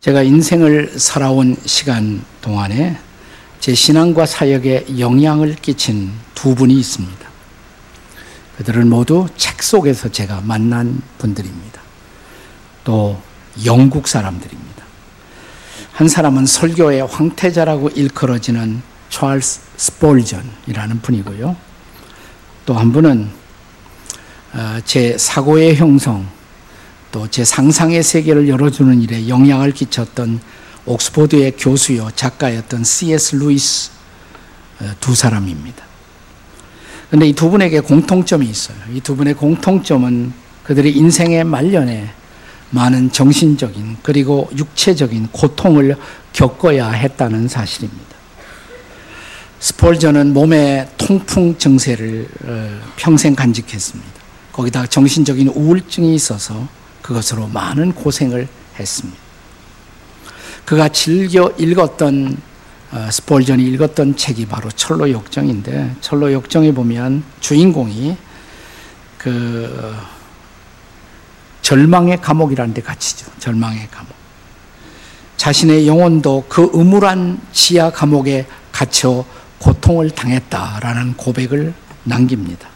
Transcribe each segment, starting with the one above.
제가 인생을 살아온 시간 동안에 제 신앙과 사역에 영향을 끼친 두 분이 있습니다. 그들은 모두 책 속에서 제가 만난 분들입니다. 또 영국 사람들입니다. 한 사람은 설교의 황태자라고 일컬어지는 찰스 스폴전이라는 분이고요. 또 한 분은 어, 제 사고의 형성, 또 제 상상의 세계를 열어주는 일에 영향을 끼쳤던 옥스포드의 교수요 작가였던 C.S. 루이스 어, 두 사람입니다. 그런데 이 두 분에게 공통점이 있어요. 이 두 분의 공통점은 그들의 인생의 말년에 많은 정신적인 그리고 육체적인 고통을 겪어야 했다는 사실입니다. 스폴저는 몸의 통풍 증세를 어, 평생 간직했습니다. 거기다 정신적인 우울증이 있어서 그것으로 많은 고생을 했습니다. 그가 즐겨 읽었던 어, 스폴전이 읽었던 책이 바로 철로 역정인데 철로 역정에 보면 주인공이 그 절망의 감옥이라는 데 갇히죠. 절망의 감옥. 자신의 영혼도 그 음울한 지하 감옥에 갇혀 고통을 당했다라는 고백을 남깁니다.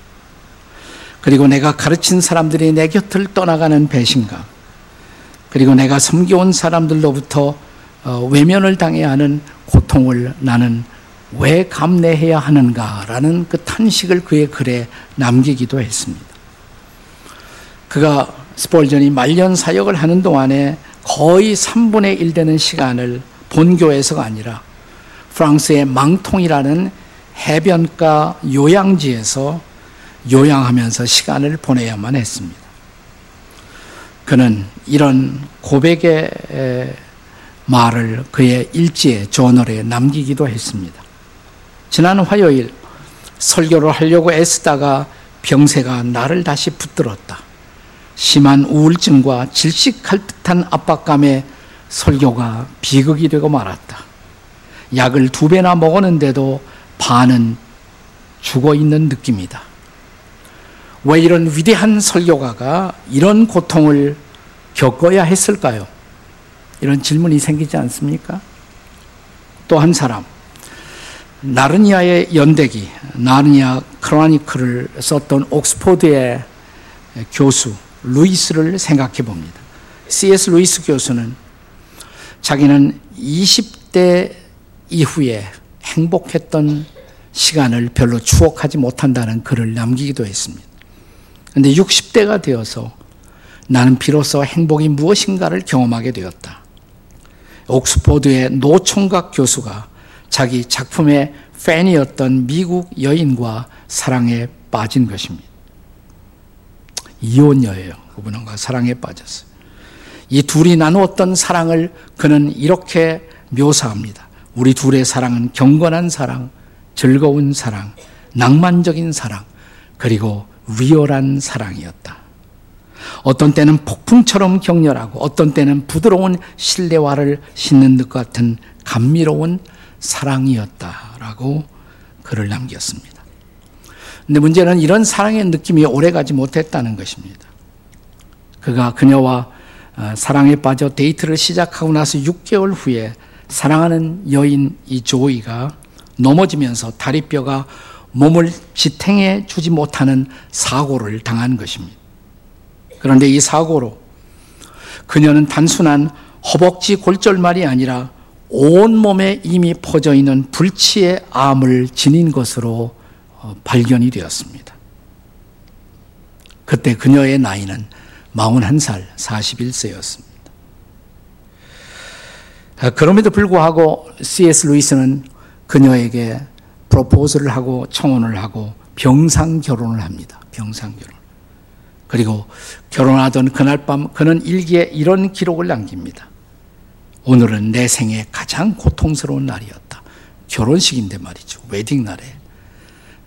그리고 내가 가르친 사람들이 내 곁을 떠나가는 배신감, 그리고 내가 섬겨온 사람들로부터 어, 외면을 당해야 하는 고통을 나는 왜 감내해야 하는가라는 그 탄식을 그의 글에 남기기도 했습니다. 그가 스폴전이 말년 사역을 하는 동안에 거의 3분의 1 되는 시간을 본교에서가 아니라 프랑스의 망통이라는 해변가 요양지에서 요양하면서 시간을 보내야만 했습니다. 그는 이런 고백의 말을 그의 일지에 저널에 남기기도 했습니다. 지난 화요일 설교를 하려고 애쓰다가 병세가 나를 다시 붙들었다. 심한 우울증과 질식할 듯한 압박감에 설교가 비극이 되고 말았다. 약을 두 배나 먹었는데도 반은 죽어 있는 느낌이다. 왜 이런 위대한 설교가가 이런 고통을 겪어야 했을까요? 이런 질문이 생기지 않습니까? 또 한 사람, 나르니아의 연대기, 나르니아 크로니클을 썼던 옥스포드의 교수 루이스를 생각해 봅니다. C.S. 루이스 교수는 자기는 20대 이후에 행복했던 시간을 별로 추억하지 못한다는 글을 남기기도 했습니다. 근데 60대가 되어서 나는 비로소 행복이 무엇인가를 경험하게 되었다. 옥스포드의 노총각 교수가 자기 작품의 팬이었던 미국 여인과 사랑에 빠진 것입니다. 이혼녀예요. 그분과 사랑에 빠졌어요. 이 둘이 나누었던 사랑을 그는 이렇게 묘사합니다. 우리 둘의 사랑은 경건한 사랑, 즐거운 사랑, 낭만적인 사랑, 그리고 리얼한 사랑이었다. 어떤 때는 폭풍처럼 격렬하고 어떤 때는 부드러운 신뢰화를 싣는 것 같은 감미로운 사랑이었다라고 글을 남겼습니다. 근데 문제는 이런 사랑의 느낌이 오래가지 못했다는 것입니다. 그가 그녀와 어, 사랑에 빠져 데이트를 시작하고 나서 6개월 후에 사랑하는 여인 이 조이가 넘어지면서 다리뼈가 몸을 지탱해 주지 못하는 사고를 당한 것입니다. 그런데 이 사고로 그녀는 단순한 허벅지 골절말이 아니라 온몸에 이미 퍼져 있는 불치의 암을 지닌 것으로 어, 발견이 되었습니다. 그때 그녀의 나이는 41살, 41세였습니다. 아, 그럼에도 불구하고 C.S. 루이스는 그녀에게 프로포즈를 하고 청혼을 하고 병상 결혼을 합니다. 병상 결혼. 그리고 결혼하던 그날 밤 그는 일기에 이런 기록을 남깁니다. 오늘은 내 생애 가장 고통스러운 날이었다. 결혼식인데 말이죠. 웨딩 날에.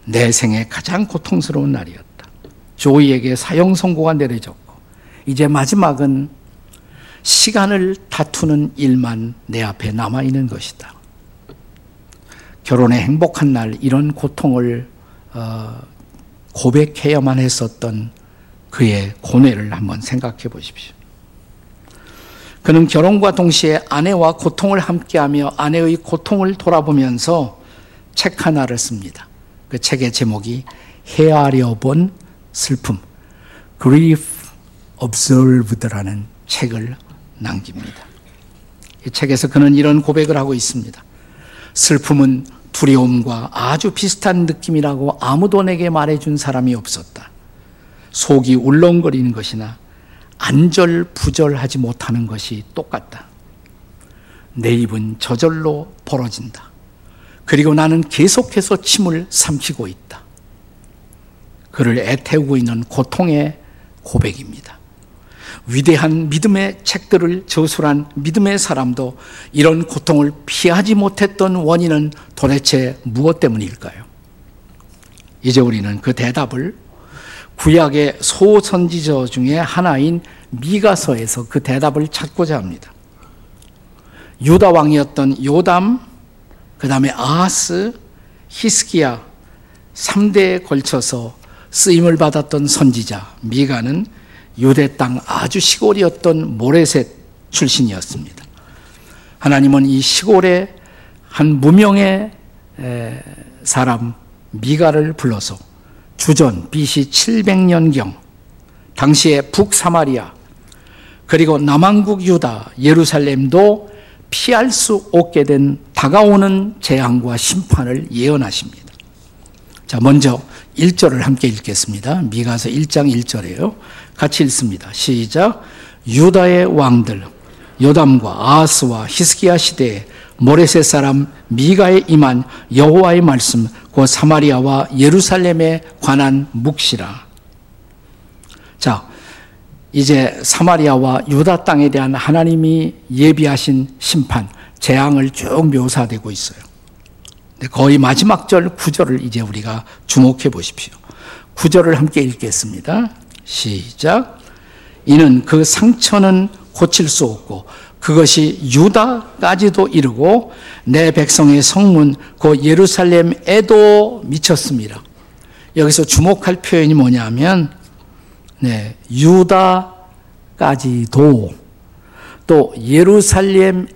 내 생애 가장 고통스러운 날이었다. 조이에게 사형 선고가 내려졌고, 이제 마지막은 시간을 다투는 일만 내 앞에 남아있는 것이다. 결혼의 행복한 날 이런 고통을 어, 고백해야만 했었던 그의 고뇌를 한번 생각해 보십시오. 그는 결혼과 동시에 아내와 고통을 함께하며 아내의 고통을 돌아보면서 책 하나를 씁니다. 그 책의 제목이 헤아려 본 슬픔, Grief Observed라는 책을 남깁니다. 이 책에서 그는 이런 고백을 하고 있습니다. 슬픔은 두려움과 아주 비슷한 느낌이라고 아무도 내게 말해준 사람이 없었다. 속이 울렁거리는 것이나 안절부절하지 못하는 것이 똑같다. 내 입은 저절로 벌어진다. 그리고 나는 계속해서 침을 삼키고 있다. 그를 애태우고 있는 고통의 고백입니다. 위대한 믿음의 책들을 저술한 믿음의 사람도 이런 고통을 피하지 못했던 원인은 도대체 무엇 때문일까요? 이제 우리는 그 대답을 구약의 소선지자 중에 하나인 미가서에서 그 대답을 찾고자 합니다. 유다 왕이었던 요담, 그 다음에 아하스, 히스기야 3대에 걸쳐서 쓰임을 받았던 선지자 미가는 유대 땅 아주 시골이었던 모레셋 출신이었습니다. 하나님은 이 시골의 한 무명의 사람 미가를 불러서 주전 BC 700년경 당시에 북사마리아 그리고 남한국 유다 예루살렘도 피할 수 없게 된 다가오는 재앙과 심판을 예언하십니다. 자, 먼저 1절을 함께 읽겠습니다. 미가서 1장 1절이에요. 같이 읽습니다. 시작. 유다의 왕들 요담과 아하스와 히스기야 시대에 모레셋 사람 미가에 임한 여호와의 말씀 곧 사마리아와 예루살렘에 관한 묵시라. 자, 이제 사마리아와 유다 땅에 대한 하나님이 예비하신 심판, 재앙을 쭉 묘사되고 있어요. 거의 마지막 절 9절을 이제 우리가 주목해 보십시오. 9절을 함께 읽겠습니다. 시작. 이는 그 상처는 고칠 수 없고 그것이 유다까지도 이르고 내 백성의 성문 그 예루살렘에도 미쳤습니다. 여기서 주목할 표현이 뭐냐면 네, 유다까지도 또 예루살렘에도라는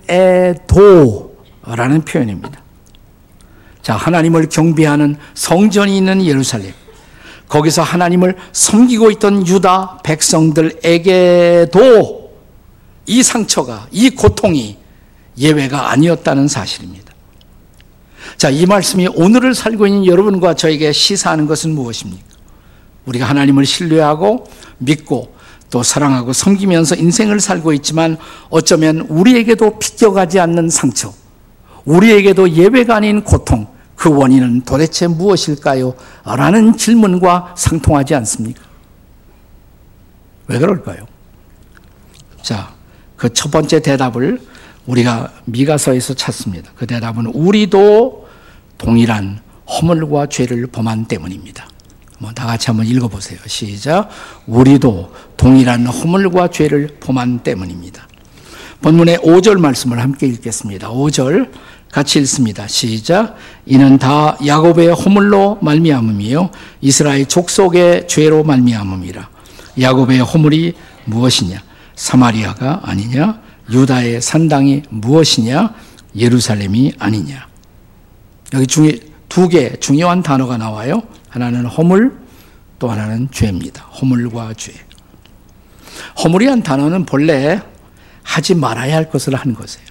표현입니다. 자, 하나님을 경배하는 성전이 있는 예루살렘. 거기서 하나님을 섬기고 있던 유다 백성들에게도 이 상처가, 이 고통이 예외가 아니었다는 사실입니다. 자, 이 말씀이 오늘을 살고 있는 여러분과 저에게 시사하는 것은 무엇입니까? 우리가 하나님을 신뢰하고 믿고 또 사랑하고 섬기면서 인생을 살고 있지만 어쩌면 우리에게도 비껴가지 않는 상처, 우리에게도 예외가 아닌 고통, 그 원인은 도대체 무엇일까요? 라는 질문과 상통하지 않습니까? 왜 그럴까요? 자, 그 첫 번째 대답을 우리가 미가서에서 찾습니다. 그 대답은 우리도 동일한 허물과 죄를 범한 때문입니다. 뭐다 같이 한번 읽어보세요. 시작. 우리도 동일한 허물과 죄를 범한 때문입니다. 본문의 5절 말씀을 함께 읽겠습니다. 5절 같이 읽습니다. 시작. 이는 다 야곱의 허물로 말미암음이요 이스라엘 족속의 죄로 말미암음이라. 야곱의 허물이 무엇이냐? 사마리아가 아니냐? 유다의 산당이 무엇이냐? 예루살렘이 아니냐? 여기 중에 두 개 중요한 단어가 나와요. 하나는 허물, 또 하나는 죄입니다. 허물과 죄. 허물이란 단어는 본래 하지 말아야 할 것을 하는 것이에요.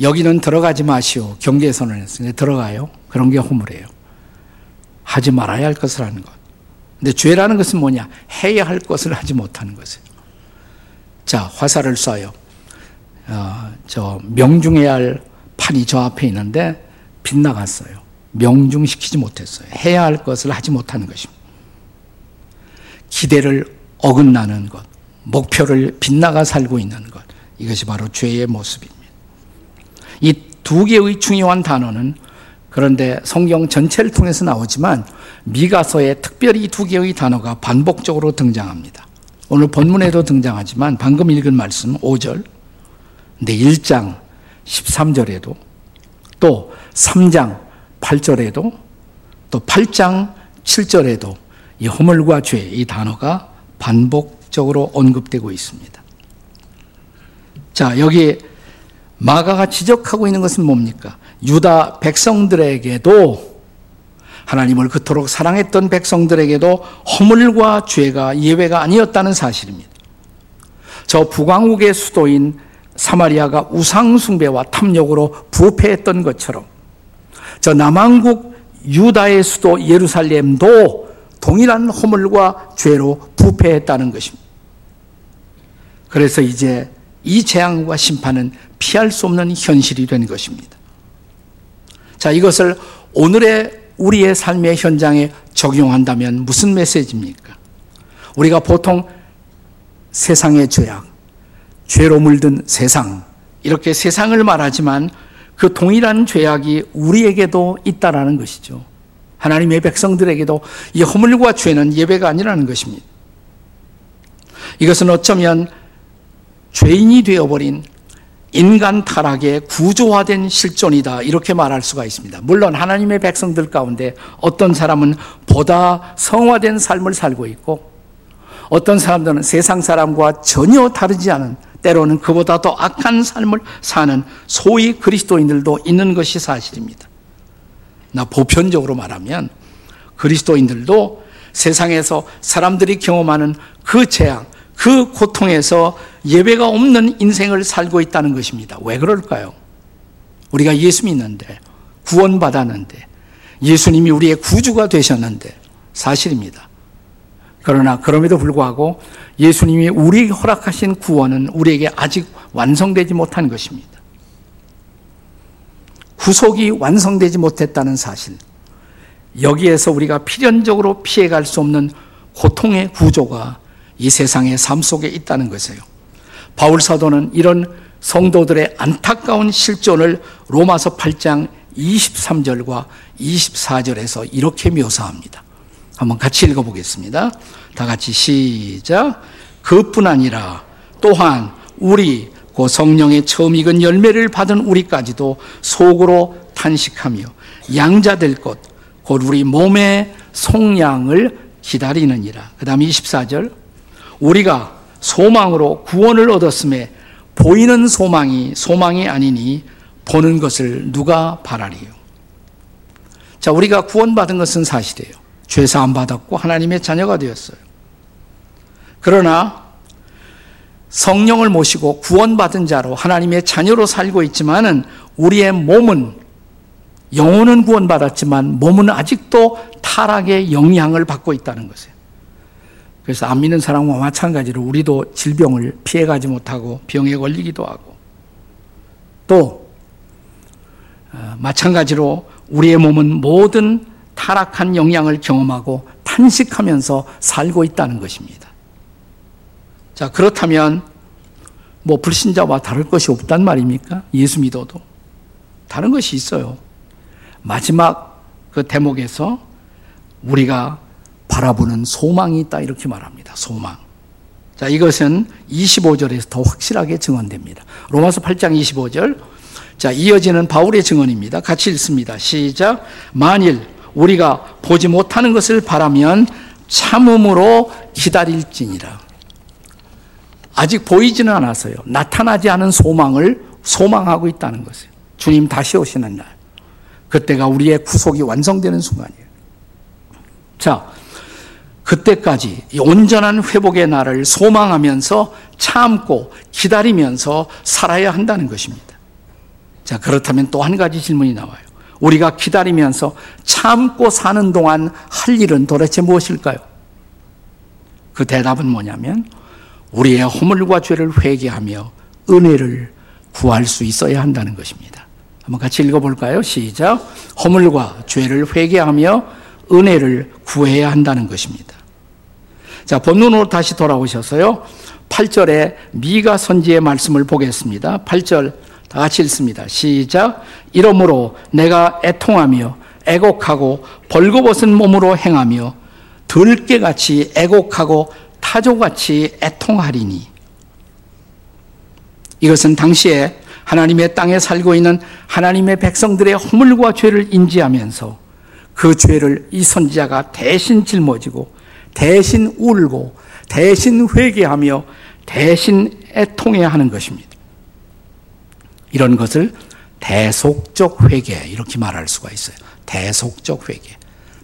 여기는 들어가지 마시오. 경계선을 했으니 들어가요. 그런 게 허물이에요. 하지 말아야 할 것을 하는 것. 근데 죄라는 것은 뭐냐? 해야 할 것을 하지 못하는 것이에요. 자, 화살을 쏴요. 어, 저 명중해야 할 판이 저 앞에 있는데 빗나갔어요. 명중시키지 못했어요. 해야 할 것을 하지 못하는 것입니다. 기대를 어긋나는 것, 목표를 빗나가 살고 있는 것, 이것이 바로 죄의 모습입니다. 이 두 개의 중요한 단어는 그런데 성경 전체를 통해서 나오지만 미가서에 특별히 두 개의 단어가 반복적으로 등장합니다. 오늘 본문에도 등장하지만 방금 읽은 말씀 5절, 근데 1장 13절에도 또 3장 8절에도 또 8장 7절에도 이 허물과 죄 이 단어가 반복적으로 언급되고 있습니다. 자, 여기 마가가 지적하고 있는 것은 뭡니까? 유다 백성들에게도 하나님을 그토록 사랑했던 백성들에게도 허물과 죄가 예외가 아니었다는 사실입니다. 저 북왕국의 수도인 사마리아가 우상숭배와 탐욕으로 부패했던 것처럼 저 남왕국 유다의 수도 예루살렘도 동일한 허물과 죄로 부패했다는 것입니다. 그래서 이제 이 재앙과 심판은 피할 수 없는 현실이 된 것입니다. 자, 이것을 오늘의 우리의 삶의 현장에 적용한다면 무슨 메시지입니까? 우리가 보통 세상의 죄악, 죄로 물든 세상, 이렇게 세상을 말하지만 그 동일한 죄악이 우리에게도 있다라는 것이죠. 하나님의 백성들에게도 이 허물과 죄는 예배가 아니라는 것입니다. 이것은 어쩌면 죄인이 되어버린 인간 타락의 구조화된 실존이다. 이렇게 말할 수가 있습니다. 물론 하나님의 백성들 가운데 어떤 사람은 보다 성화된 삶을 살고 있고 어떤 사람들은 세상 사람과 전혀 다르지 않은 때로는 그보다 더 악한 삶을 사는 소위 그리스도인들도 있는 것이 사실입니다. 나 보편적으로 말하면 그리스도인들도 세상에서 사람들이 경험하는 그 재앙, 그 고통에서 예배가 없는 인생을 살고 있다는 것입니다. 왜 그럴까요? 우리가 예수 믿는데, 구원받았는데, 예수님이 우리의 구주가 되셨는데, 사실입니다. 그러나 그럼에도 불구하고 예수님이 우리에게 허락하신 구원은 우리에게 아직 완성되지 못한 것입니다. 구속이 완성되지 못했다는 사실. 여기에서 우리가 필연적으로 피해갈 수 없는 고통의 구조가 이 세상의 삶 속에 있다는 것이에요. 바울 사도는 이런 성도들의 안타까운 실존을 로마서 8장 23절과 24절에서 이렇게 묘사합니다. 한번 같이 읽어보겠습니다. 다 같이 시작. 그뿐 아니라 또한 우리 그 성령의 처음 익은 열매를 받은 우리까지도 속으로 탄식하며 양자 될 것, 곧 우리 몸의 속량을 기다리느니라. 그 다음 24절. 우리가 소망으로 구원을 얻었음에 보이는 소망이 소망이 아니니 보는 것을 누가 바라리요. 자, 우리가 구원받은 것은 사실이에요. 죄사함 받았고 하나님의 자녀가 되었어요. 그러나 성령을 모시고 구원받은 자로 하나님의 자녀로 살고 있지만은 우리의 몸은 영혼은 구원받았지만 몸은 아직도 타락의 영향을 받고 있다는 것이에요. 그래서 안 믿는 사람과 마찬가지로 우리도 질병을 피해가지 못하고 병에 걸리기도 하고 또 어, 마찬가지로 우리의 몸은 모든 타락한 영향을 경험하고 탄식하면서 살고 있다는 것입니다. 자, 그렇다면 뭐 불신자와 다를 것이 없단 말입니까? 예수 믿어도. 다른 것이 있어요. 마지막 그 대목에서 우리가 바라보는 소망이 있다 이렇게 말합니다. 소망. 자, 이것은 25절에서 더 확실하게 증언됩니다. 로마서 8장 25절. 자, 이어지는 바울의 증언입니다. 같이 읽습니다. 시작. 만일 우리가 보지 못하는 것을 바라면 참음으로 기다릴지니라. 아직 보이지는 않았어요. 나타나지 않은 소망을 소망하고 있다는 것이에요. 주님 다시 오시는 날. 그때가 우리의 구속이 완성되는 순간이에요. 자, 그때까지 온전한 회복의 날을 소망하면서 참고 기다리면서 살아야 한다는 것입니다. 자, 그렇다면 또 한 가지 질문이 나와요. 우리가 기다리면서 참고 사는 동안 할 일은 도대체 무엇일까요? 그 대답은 뭐냐면 우리의 허물과 죄를 회개하며 은혜를 구할 수 있어야 한다는 것입니다. 한번 같이 읽어볼까요? 시작. 허물과 죄를 회개하며 은혜를 구해야 한다는 것입니다. 자, 본문으로 다시 돌아오셔서요. 8절에 미가 선지의 말씀을 보겠습니다. 8절 다 같이 읽습니다. 시작. 이러므로 내가 애통하며 애곡하고 벌거벗은 몸으로 행하며 들깨같이 애곡하고 타조같이 애통하리니. 이것은 당시에 하나님의 땅에 살고 있는 하나님의 백성들의 허물과 죄를 인지하면서 그 죄를 이 선지자가 대신 짊어지고 대신 울고 대신 회개하며 대신 애통해야 하는 것입니다. 이런 것을 대속적 회개 이렇게 말할 수가 있어요. 대속적 회개.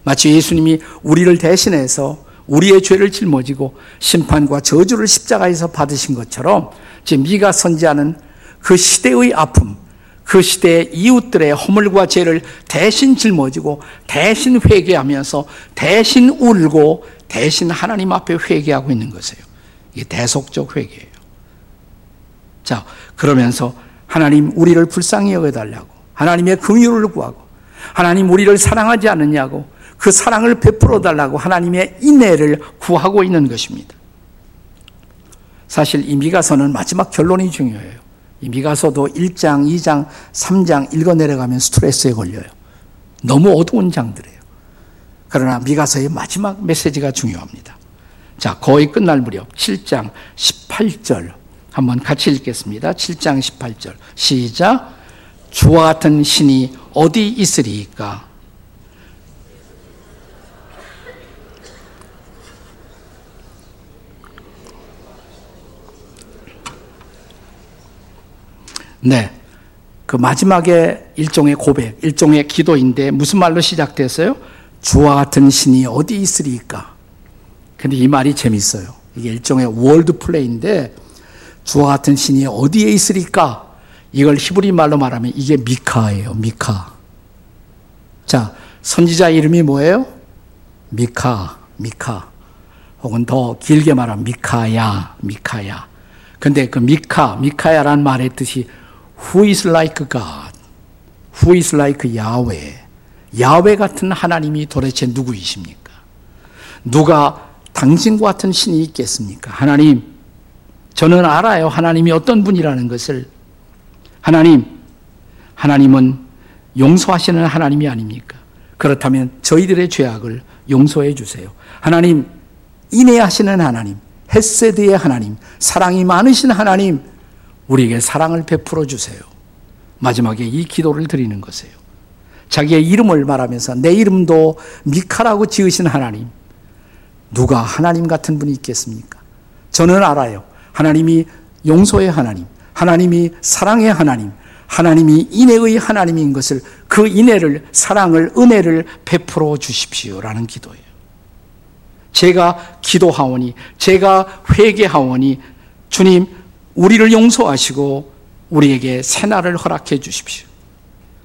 마치 예수님이 우리를 대신해서 우리의 죄를 짊어지고 심판과 저주를 십자가에서 받으신 것처럼 지금 미가 선지하는 그 시대의 아픔, 그 시대의 이웃들의 허물과 죄를 대신 짊어지고 대신 회개하면서 대신 울고 대신 하나님 앞에 회개하고 있는 것이에요. 이게 대속적 회개예요. 자, 그러면서 하나님 우리를 불쌍히 여겨달라고 하나님의 긍휼을 구하고 하나님 우리를 사랑하지 않느냐고 그 사랑을 베풀어 달라고 하나님의 인애를 구하고 있는 것입니다. 사실 이 미가서는 마지막 결론이 중요해요. 이 미가서도 1장, 2장, 3장 읽어 내려가면 스트레스에 걸려요. 너무 어두운 장들이에요. 그러나 미가서의 마지막 메시지가 중요합니다. 자, 거의 끝날 무렵 7장 18절 한번 같이 읽겠습니다. 7장 18절. 시작. 주와 같은 신이 어디 있으리까? 네. 그 마지막에 일종의 고백, 일종의 기도인데 무슨 말로 시작됐어요? 주와 같은 신이 어디 있으리까? 근데 이 말이 재밌어요. 이게 일종의 월드 플레이인데 주와 같은 신이 어디에 있으리까? 이걸 히브리 말로 말하면 이게 미카예요. 미카. 자, 선지자 이름이 뭐예요? 미카, 미카. 혹은 더 길게 말하면 미카야, 미카야. 근데 그 미카, 미카야라는 말의 뜻이 Who is like God? Who is like Yahweh? 야외 같은 하나님이 도대체 누구이십니까? 누가 당신과 같은 신이 있겠습니까? 하나님, 저는 알아요. 하나님이 어떤 분이라는 것을. 하나님, 하나님은 용서하시는 하나님이 아닙니까? 그렇다면 저희들의 죄악을 용서해 주세요. 하나님, 인내하시는 하나님, 햇세드의 하나님, 사랑이 많으신 하나님, 우리에게 사랑을 베풀어 주세요. 마지막에 이 기도를 드리는 것이에요. 자기의 이름을 말하면서 내 이름도 미카라고 지으신 하나님, 누가 하나님 같은 분이 있겠습니까? 저는 알아요. 하나님이 용서의 하나님, 하나님이 사랑의 하나님, 하나님이 인애의 하나님인 것을 그 인애를, 사랑을, 은혜를 베풀어 주십시오라는 기도예요. 제가 기도하오니, 제가 회개하오니, 주님, 우리를 용서하시고 우리에게 새날을 허락해 주십시오.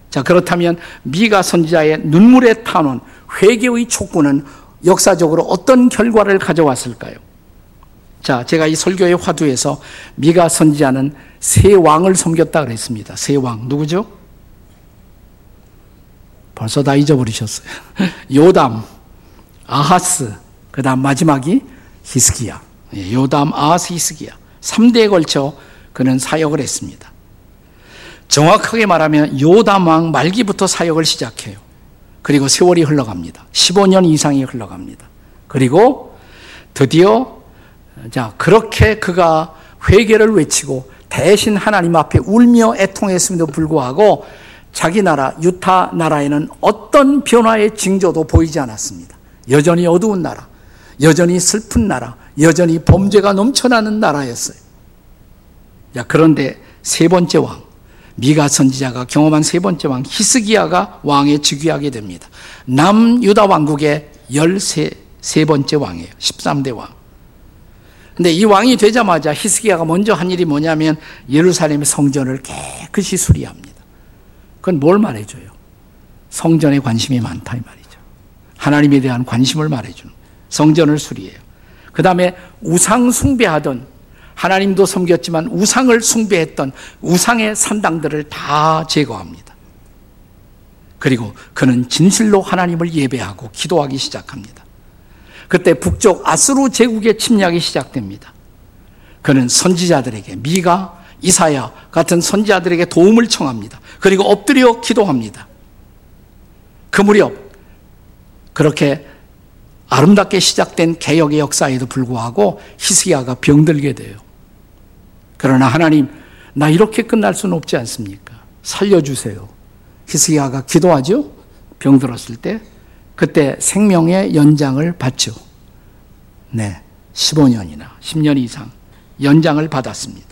자, 그렇다면 미가 선지자의 눈물의 탄원, 회개의 촉구는 역사적으로 어떤 결과를 가져왔을까요? 자, 제가 이 설교의 화두에서 미가 선지자는 세 왕을 섬겼다 그랬습니다. 세 왕. 누구죠? 벌써 다 잊어버리셨어요. 요담, 아하스, 그 다음 마지막이 히스기야. 예, 요담, 아하스, 히스기야. 3대에 걸쳐 그는 사역을 했습니다. 정확하게 말하면 요담 왕 말기부터 사역을 시작해요. 그리고 세월이 흘러갑니다. 15년 이상이 흘러갑니다. 그리고 드디어 자 그렇게 그가 회개를 외치고 대신 하나님 앞에 울며 애통했음에도 불구하고 자기 나라 유타 나라에는 어떤 변화의 징조도 보이지 않았습니다. 여전히 어두운 나라, 여전히 슬픈 나라, 여전히 범죄가 넘쳐나는 나라였어요. 자, 그런데 세 번째 왕, 미가 선지자가 경험한 세 번째 왕 히스기야가 왕에 즉위하게 됩니다. 남유다 왕국의 13세 번째 왕이에요. 13대 왕. 근데 이 왕이 되자마자 히스기야가 먼저 한 일이 뭐냐면 예루살렘의 성전을 깨끗이 수리합니다. 그건 뭘 말해줘요? 성전에 관심이 많다 이 말이죠. 하나님에 대한 관심을 말해주는 성전을 수리해요. 그 다음에 우상 숭배하던 하나님도 섬겼지만 우상을 숭배했던 우상의 산당들을 다 제거합니다. 그리고 그는 진실로 하나님을 예배하고 기도하기 시작합니다. 그때 북쪽 아스루 제국의 침략이 시작됩니다. 그는 선지자들에게 미가 이사야 같은 선지자들에게 도움을 청합니다. 그리고 엎드려 기도합니다. 그 무렵 그렇게 아름답게 시작된 개혁의 역사에도 불구하고 히스기야가 병들게 돼요. 그러나 하나님, 나 이렇게 끝날 수는 없지 않습니까? 살려주세요. 히스기야가 기도하죠? 병들었을 때. 그때 생명의 연장을 받죠. 네. 15년이나 10년 이상 연장을 받았습니다.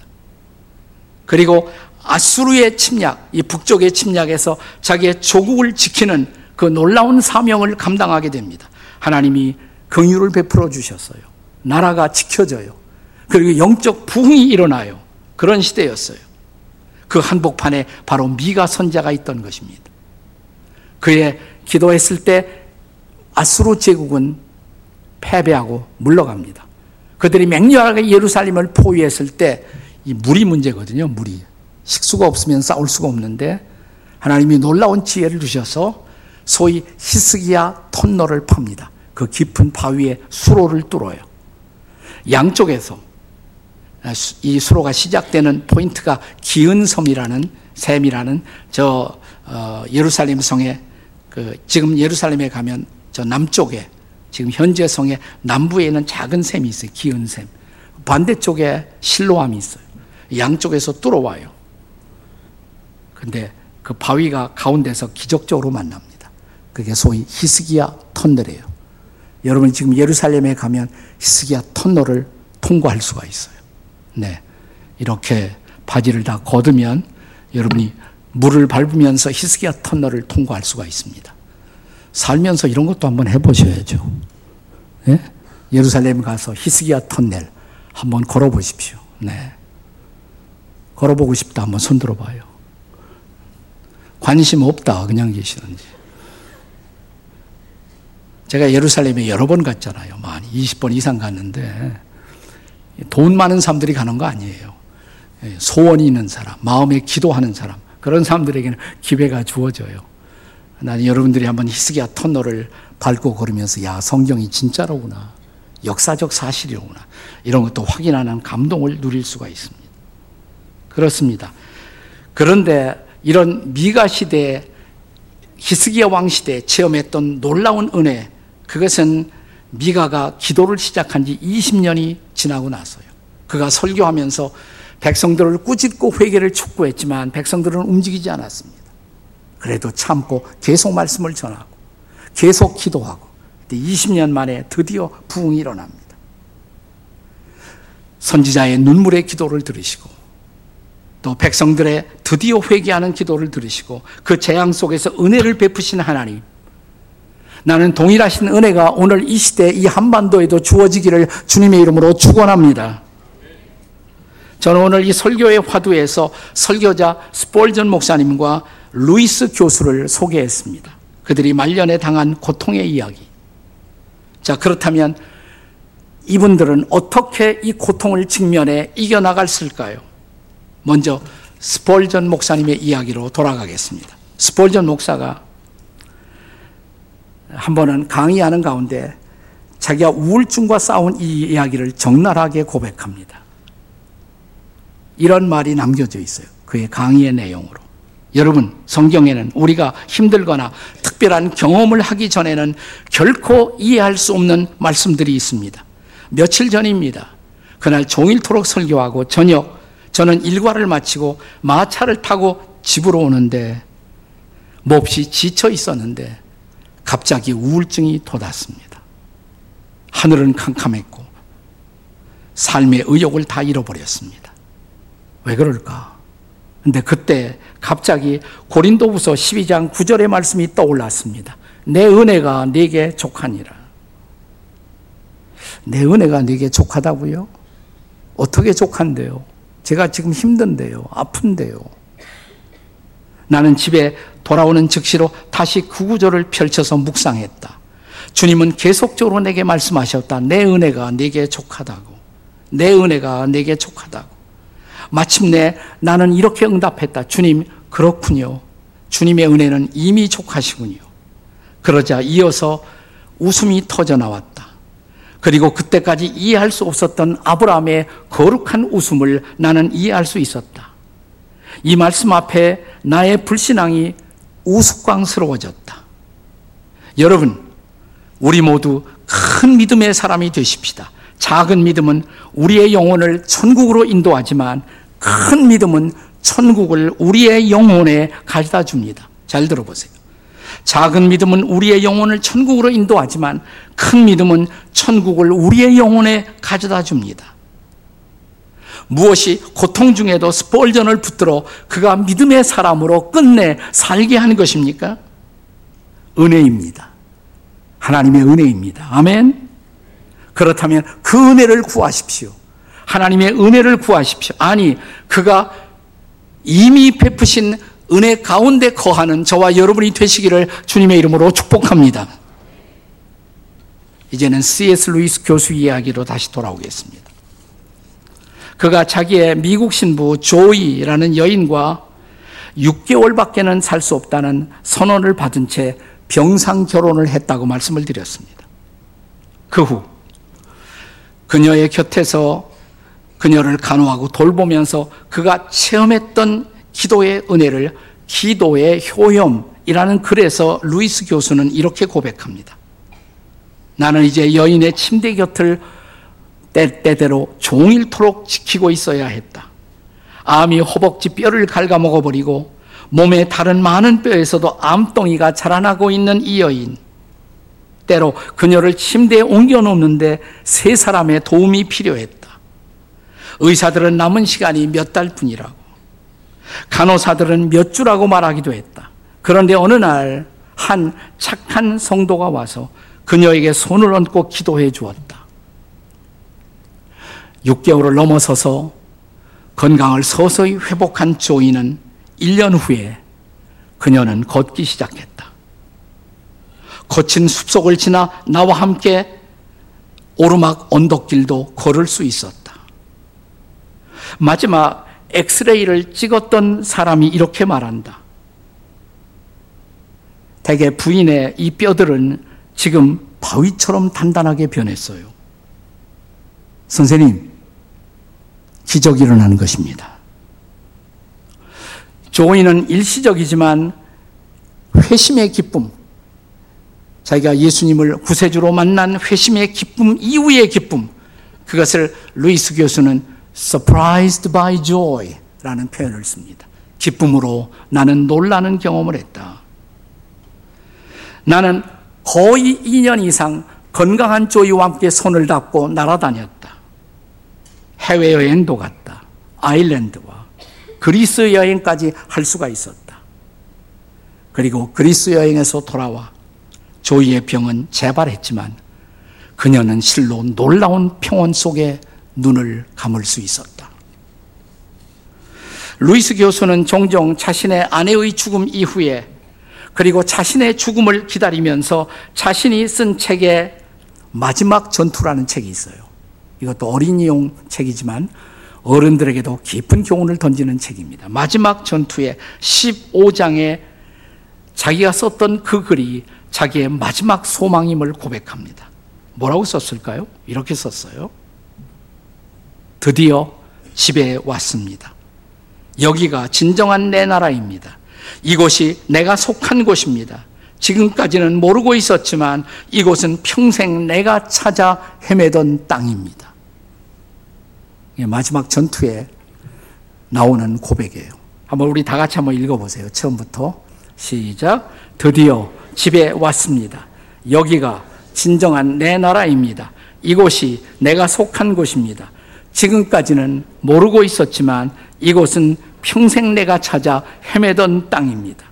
그리고 아수르의 침략, 이 북쪽의 침략에서 자기의 조국을 지키는 그 놀라운 사명을 감당하게 됩니다. 하나님이 긍휼을 베풀어 주셨어요. 나라가 지켜져요. 그리고 영적 부흥이 일어나요. 그런 시대였어요. 그 한복판에 바로 미가 선자가 있던 것입니다. 그의 기도했을 때 아수르 제국은 패배하고 물러갑니다. 그들이 맹렬하게 예루살렘을 포위했을 때 이 물이 문제거든요. 물이 식수가 없으면 싸울 수가 없는데 하나님이 놀라운 지혜를 주셔서 소위 히스기야 턴너를 팝니다. 그 깊은 바위에 수로를 뚫어요. 양쪽에서 이 수로가 시작되는 포인트가 기은섬이라는 샘이라는 저 어, 예루살렘 성에 그 지금 예루살렘에 가면 저 남쪽에 지금 현재 성의 남부에 있는 작은 샘이 있어요. 기은샘. 반대쪽에 실로암이 있어요. 양쪽에서 뚫어와요. 근데 그 바위가 가운데서 기적적으로 만납니다. 그게 소위 히스기야 터널이에요. 여러분 지금 예루살렘에 가면 히스기야 터널을 통과할 수가 있어요. 네. 이렇게 바지를 다 걷으면 여러분이 물을 밟으면서 히스기야 터널을 통과할 수가 있습니다. 살면서 이런 것도 한번 해보셔야죠. 예? 예루살렘 가서 히스기야 터널 한번 걸어보십시오. 네. 걸어보고 싶다 한번 손 들어봐요. 관심 없다 그냥 계시는지. 제가 예루살렘에 여러 번 갔잖아요. 많이 20번 이상 갔는데 돈 많은 사람들이 가는 거 아니에요. 예, 소원이 있는 사람, 마음에 기도하는 사람 그런 사람들에게는 기회가 주어져요. 나는 여러분들이 한번 히스기야 터널을 밟고 걸으면서 야 성경이 진짜로구나 역사적 사실이로구나 이런 것도 확인하는 감동을 누릴 수가 있습니다. 그렇습니다. 그런데 이런 미가 시대 히스기야 왕 시대에 체험했던 놀라운 은혜 그것은 미가가 기도를 시작한 지 20년이 지나고 나서요. 그가 설교하면서 백성들을 꾸짖고 회개를 촉구했지만 백성들은 움직이지 않았습니다. 그래도 참고 계속 말씀을 전하고 계속 기도하고 20년 만에 드디어 부흥이 일어납니다. 선지자의 눈물의 기도를 들으시고 또 백성들의 드디어 회개하는 기도를 들으시고 그 재앙 속에서 은혜를 베푸신 하나님 나는 동일하신 은혜가 오늘 이 시대 이 한반도에도 주어지기를 주님의 이름으로 축원합니다. 저는 오늘 이 설교의 화두에서 설교자 스폴전 목사님과 루이스 교수를 소개했습니다. 그들이 말년에 당한 고통의 이야기. 자, 그렇다면 이분들은 어떻게 이 고통을 직면해 이겨나갔을까요? 먼저 스폴전 목사님의 이야기로 돌아가겠습니다. 스폴전 목사가 한 번은 강의하는 가운데 자기가 우울증과 싸운 이 이야기를 적나라하게 고백합니다. 이런 말이 남겨져 있어요. 그의 강의의 내용으로. 여러분, 성경에는 우리가 힘들거나 특별한 경험을 하기 전에는 결코 이해할 수 없는 말씀들이 있습니다. 며칠 전입니다. 그날 종일토록 설교하고 저녁 저는 일과를 마치고 마차를 타고 집으로 오는데 몹시 지쳐 있었는데 갑자기 우울증이 돋았습니다. 하늘은 캄캄했고 삶의 의욕을 다 잃어버렸습니다. 왜 그럴까? 근데 그때 갑자기 고린도후서 12장 9절의 말씀이 떠올랐습니다. 내 은혜가 네게 족하니라. 내 은혜가 네게 족하다고요? 어떻게 족한데요? 제가 지금 힘든데요. 아픈데요. 나는 집에 돌아오는 즉시로 다시 그 구절을 펼쳐서 묵상했다. 주님은 계속적으로 내게 말씀하셨다. 내 은혜가 네게 족하다고. 내 은혜가 네게 족하다고. 마침내 나는 이렇게 응답했다. 주님, 그렇군요. 주님의 은혜는 이미 족하시군요. 그러자 이어서 웃음이 터져 나왔다. 그리고 그때까지 이해할 수 없었던 아브라함의 거룩한 웃음을 나는 이해할 수 있었다. 이 말씀 앞에 나의 불신앙이 우스꽝스러워졌다. 여러분, 우리 모두 큰 믿음의 사람이 되십시다. 작은 믿음은 우리의 영혼을 천국으로 인도하지만 큰 믿음은 천국을 우리의 영혼에 가져다 줍니다. 잘 들어보세요. 작은 믿음은 우리의 영혼을 천국으로 인도하지만 큰 믿음은 천국을 우리의 영혼에 가져다 줍니다. 무엇이 고통 중에도 스폴전을 붙들어 그가 믿음의 사람으로 끝내 살게 하는 것입니까? 은혜입니다. 하나님의 은혜입니다. 아멘. 그렇다면 그 은혜를 구하십시오. 하나님의 은혜를 구하십시오. 아니, 그가 이미 베푸신 은혜 가운데 거하는 저와 여러분이 되시기를 주님의 이름으로 축복합니다. 이제는 C.S. 루이스 교수 이야기로 다시 돌아오겠습니다. 그가 자기의 미국 신부 조이라는 여인과 6개월밖에는 살 수 없다는 선언을 받은 채 병상 결혼을 했다고 말씀을 드렸습니다. 그 후 그녀의 곁에서 그녀를 간호하고 돌보면서 그가 체험했던 기도의 은혜를 기도의 효염이라는 글에서 루이스 교수는 이렇게 고백합니다. 나는 이제 여인의 침대 곁을 때 때대로 종일토록 지키고 있어야 했다. 암이 허벅지 뼈를 갉아먹어 버리고 몸의 다른 많은 뼈에서도 암덩이가 자라나고 있는 이 여인. 때로 그녀를 침대에 옮겨 놓는데 세 사람의 도움이 필요했다. 의사들은 남은 시간이 몇 달 뿐이라고. 간호사들은 몇 주라고 말하기도 했다. 그런데 어느 날 한 착한 성도가 와서 그녀에게 손을 얹고 기도해 주었다. 6개월을 넘어서서 건강을 서서히 회복한 조이는 1년 후에 그녀는 걷기 시작했다. 거친 숲속을 지나 나와 함께 오르막 언덕길도 걸을 수 있었다. 마지막 엑스레이를 찍었던 사람이 이렇게 말한다. 대개 부인의 이 뼈들은 지금 바위처럼 단단하게 변했어요. 선생님, 기적이 일어나는 것입니다. 조인은 일시적이지만 회심의 기쁨, 자기가 예수님을 구세주로 만난 회심의 기쁨 이후의 기쁨, 그것을 루이스 교수는 surprised by joy 라는 표현을 씁니다. 기쁨으로 나는 놀라는 경험을 했다. 나는 거의 2년 이상 건강한 조이와 함께 손을 잡고 날아다녔다. 해외여행도 갔다. 아일랜드와 그리스 여행까지 할 수가 있었다. 그리고 그리스 여행에서 돌아와 조이의 병은 재발했지만 그녀는 실로 놀라운 평온 속에 눈을 감을 수 있었다. 루이스 교수는 종종 자신의 아내의 죽음 이후에 그리고 자신의 죽음을 기다리면서 자신이 쓴 책에 마지막 전투라는 책이 있어요. 이것도 어린이용 책이지만 어른들에게도 깊은 교훈을 던지는 책입니다. 마지막 전투의 15장에 자기가 썼던 그 글이 자기의 마지막 소망임을 고백합니다. 뭐라고 썼을까요? 이렇게 썼어요. 드디어 집에 왔습니다. 여기가 진정한 내 나라입니다. 이곳이 내가 속한 곳입니다. 지금까지는 모르고 있었지만 이곳은 평생 내가 찾아 헤매던 땅입니다. 마지막 전투에 나오는 고백이에요. 한번 우리 다 같이 한번 읽어보세요. 처음부터 시작. 드디어 집에 왔습니다. 여기가 진정한 내 나라입니다. 이곳이 내가 속한 곳입니다. 지금까지는 모르고 있었지만 이곳은 평생 내가 찾아 헤매던 땅입니다.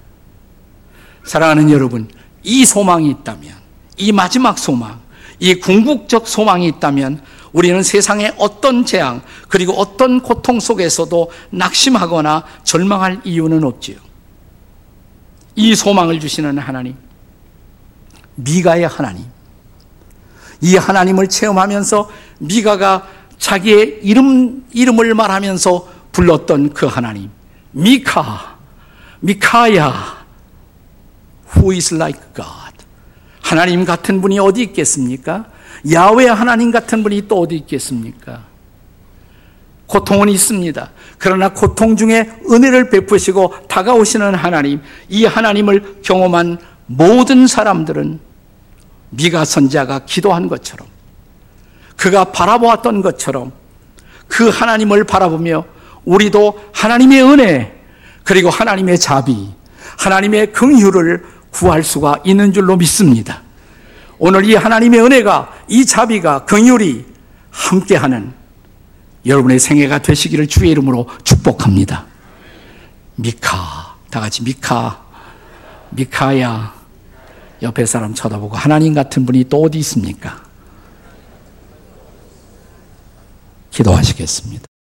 사랑하는 여러분, 이 소망이 있다면, 이 마지막 소망, 이 궁극적 소망이 있다면 우리는 세상의 어떤 재앙 그리고 어떤 고통 속에서도 낙심하거나 절망할 이유는 없지요. 이 소망을 주시는 하나님, 미가의 하나님, 이 하나님을 체험하면서 미가가 자기의 이름 이름을 말하면서 불렀던 그 하나님, 미카, 미카야, who is like God. 하나님 같은 분이 어디 있겠습니까? 야외 하나님 같은 분이 또 어디 있겠습니까? 고통은 있습니다. 그러나 고통 중에 은혜를 베푸시고 다가오시는 하나님, 이 하나님을 경험한 모든 사람들은 미가 선자가 기도한 것처럼 그가 바라보았던 것처럼 그 하나님을 바라보며 우리도 하나님의 은혜 그리고 하나님의 자비, 하나님의 긍휼을 구할 수가 있는 줄로 믿습니다. 오늘 이 하나님의 은혜가 이 자비가 긍휼이 함께하는 여러분의 생애가 되시기를 주의 이름으로 축복합니다. 미카, 다 같이 미카, 미카야. 옆에 사람 쳐다보고 하나님 같은 분이 또 어디 있습니까? 기도하시겠습니다.